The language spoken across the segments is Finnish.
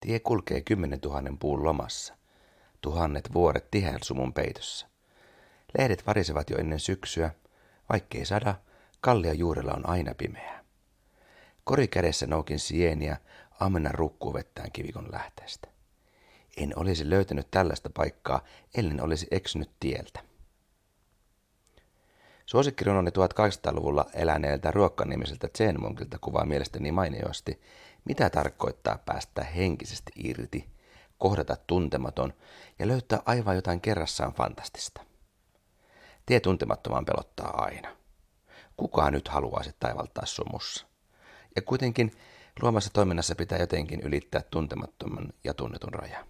Tie kulkee kymmenen tuhannen puun lomassa. Tuhannet vuoret tiheän sumun peitossa. Lehdet varisevat jo ennen syksyä. Vaikkei sada, kallia juurella on aina pimeää. Kori kädessä noukin sieniä, ammennan rukkuu vettään kivikon lähteestä. En olisi löytänyt tällaista paikkaa, ellen olisi eksynyt tieltä. Suosikkirunoni 1800-luvulla eläneeltä ruokkanimiseltä Zen-munkilta kuvaa mielestäni mainiosti, mitä tarkoittaa päästä henkisesti irti, kohdata tuntematon ja löytää aivan jotain kerrassaan fantastista. Tie tuntemattomaan pelottaa aina. Kuka nyt haluaisi taivaltaa sumussa? Ja kuitenkin luomassa toiminnassa pitää jotenkin ylittää tuntemattoman ja tunnetun raja.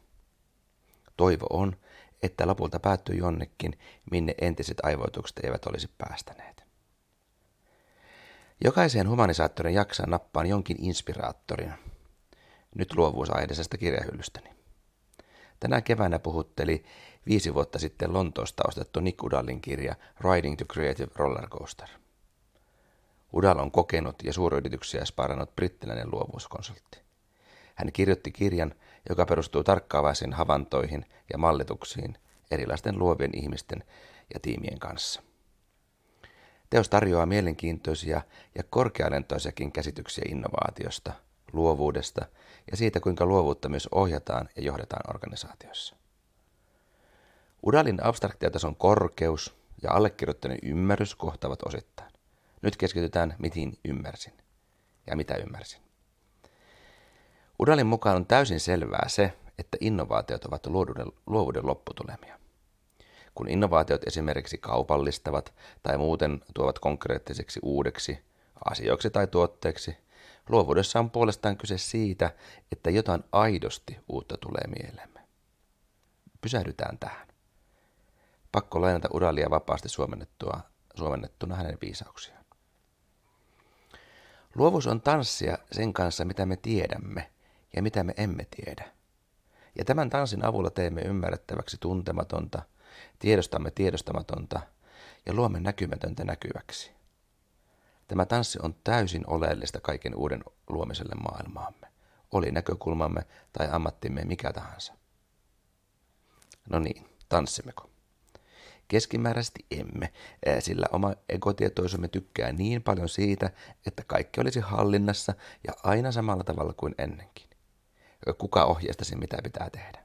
Toivo on, että lopulta päättyy jonnekin, minne entiset aivoitukset eivät olisi päästäneet. Jokaiseen humanisaattorin jaksaa nappaan jonkin inspiraattorin. Nyt luovuusaidesesta kirjahyllystäni. Tänä keväänä puhutteli viisi vuotta sitten Lontoosta ostettu Nick Udallin kirja Riding to Creative Roller Coaster. Udall on kokenut ja suuryrityksiä sparannut brittiläinen luovuuskonsultti. Hän kirjoitti kirjan, joka perustuu tarkkaavaisiin havaintoihin ja mallituksiin erilaisten luovien ihmisten ja tiimien kanssa. Teos tarjoaa mielenkiintoisia ja korkealentoisiakin käsityksiä innovaatiosta, luovuudesta ja siitä, kuinka luovuutta myös ohjataan ja johdetaan organisaatiossa. Udalin abstraktiotason korkeus ja allekirjoittaneen ymmärrys kohtavat osittain. Nyt keskitytään, mihin ymmärsin ja mitä ymmärsin. Udalin mukaan on täysin selvää se, että innovaatiot ovat luovuuden, lopputulemia. Kun innovaatiot esimerkiksi kaupallistavat tai muuten tuovat konkreettiseksi uudeksi asioiksi tai tuotteeksi, luovuudessa on puolestaan kyse siitä, että jotain aidosti uutta tulee mieleemme. Pysähdytään tähän. Pakko lainata Udalia vapaasti suomennettua, suomennettuna hänen viisauksiaan. Luovuus on tanssia sen kanssa, mitä me tiedämme ja mitä me emme tiedä. Ja tämän tanssin avulla teemme ymmärrettäväksi tuntematonta, tiedostamme tiedostamatonta ja luomme näkymätöntä näkyväksi. Tämä tanssi on täysin oleellista kaiken uuden luomiselle maailmaamme, oli näkökulmamme tai ammattimme mikä tahansa. No niin, tanssimmeko? Keskimääräisesti emme, sillä oma egotietoisumme tykkää niin paljon siitä, että kaikki olisi hallinnassa ja aina samalla tavalla kuin ennenkin kuka ohjeistaisi, mitä pitää tehdä.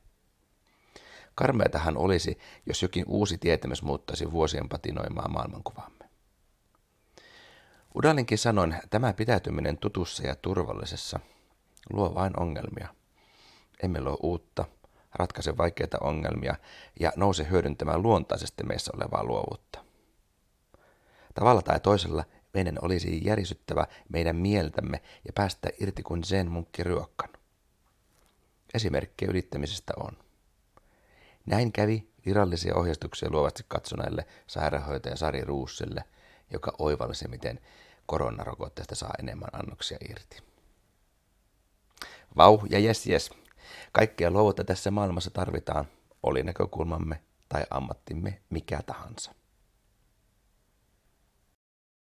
Karmeatahan olisi, jos jokin uusi tietämys muuttaisi vuosien patinoimaa maailmankuvamme. Udalinkin sanoin, tämä pitäytyminen tutussa ja turvallisessa luo vain ongelmia. Emme luo uutta, ratkaise vaikeita ongelmia ja nouse hyödyntämään luontaisesti meissä olevaa luovuutta. Tavalla tai toisella meidän olisi järisyttävä meidän mieltämme ja päästä irti kuin sen munkki ryokkan. Esimerkkejä ylittämisestä on. Näin kävi virallisia ohjeistuksia luovasti katsoneelle sairaanhoitaja Sari Ruusselle, joka oivalsi, miten koronarokotteesta saa enemmän annoksia irti. Vau ja jes jes. Kaikkea luovuutta tässä maailmassa tarvitaan, oli näkökulmamme tai ammattimme mikä tahansa.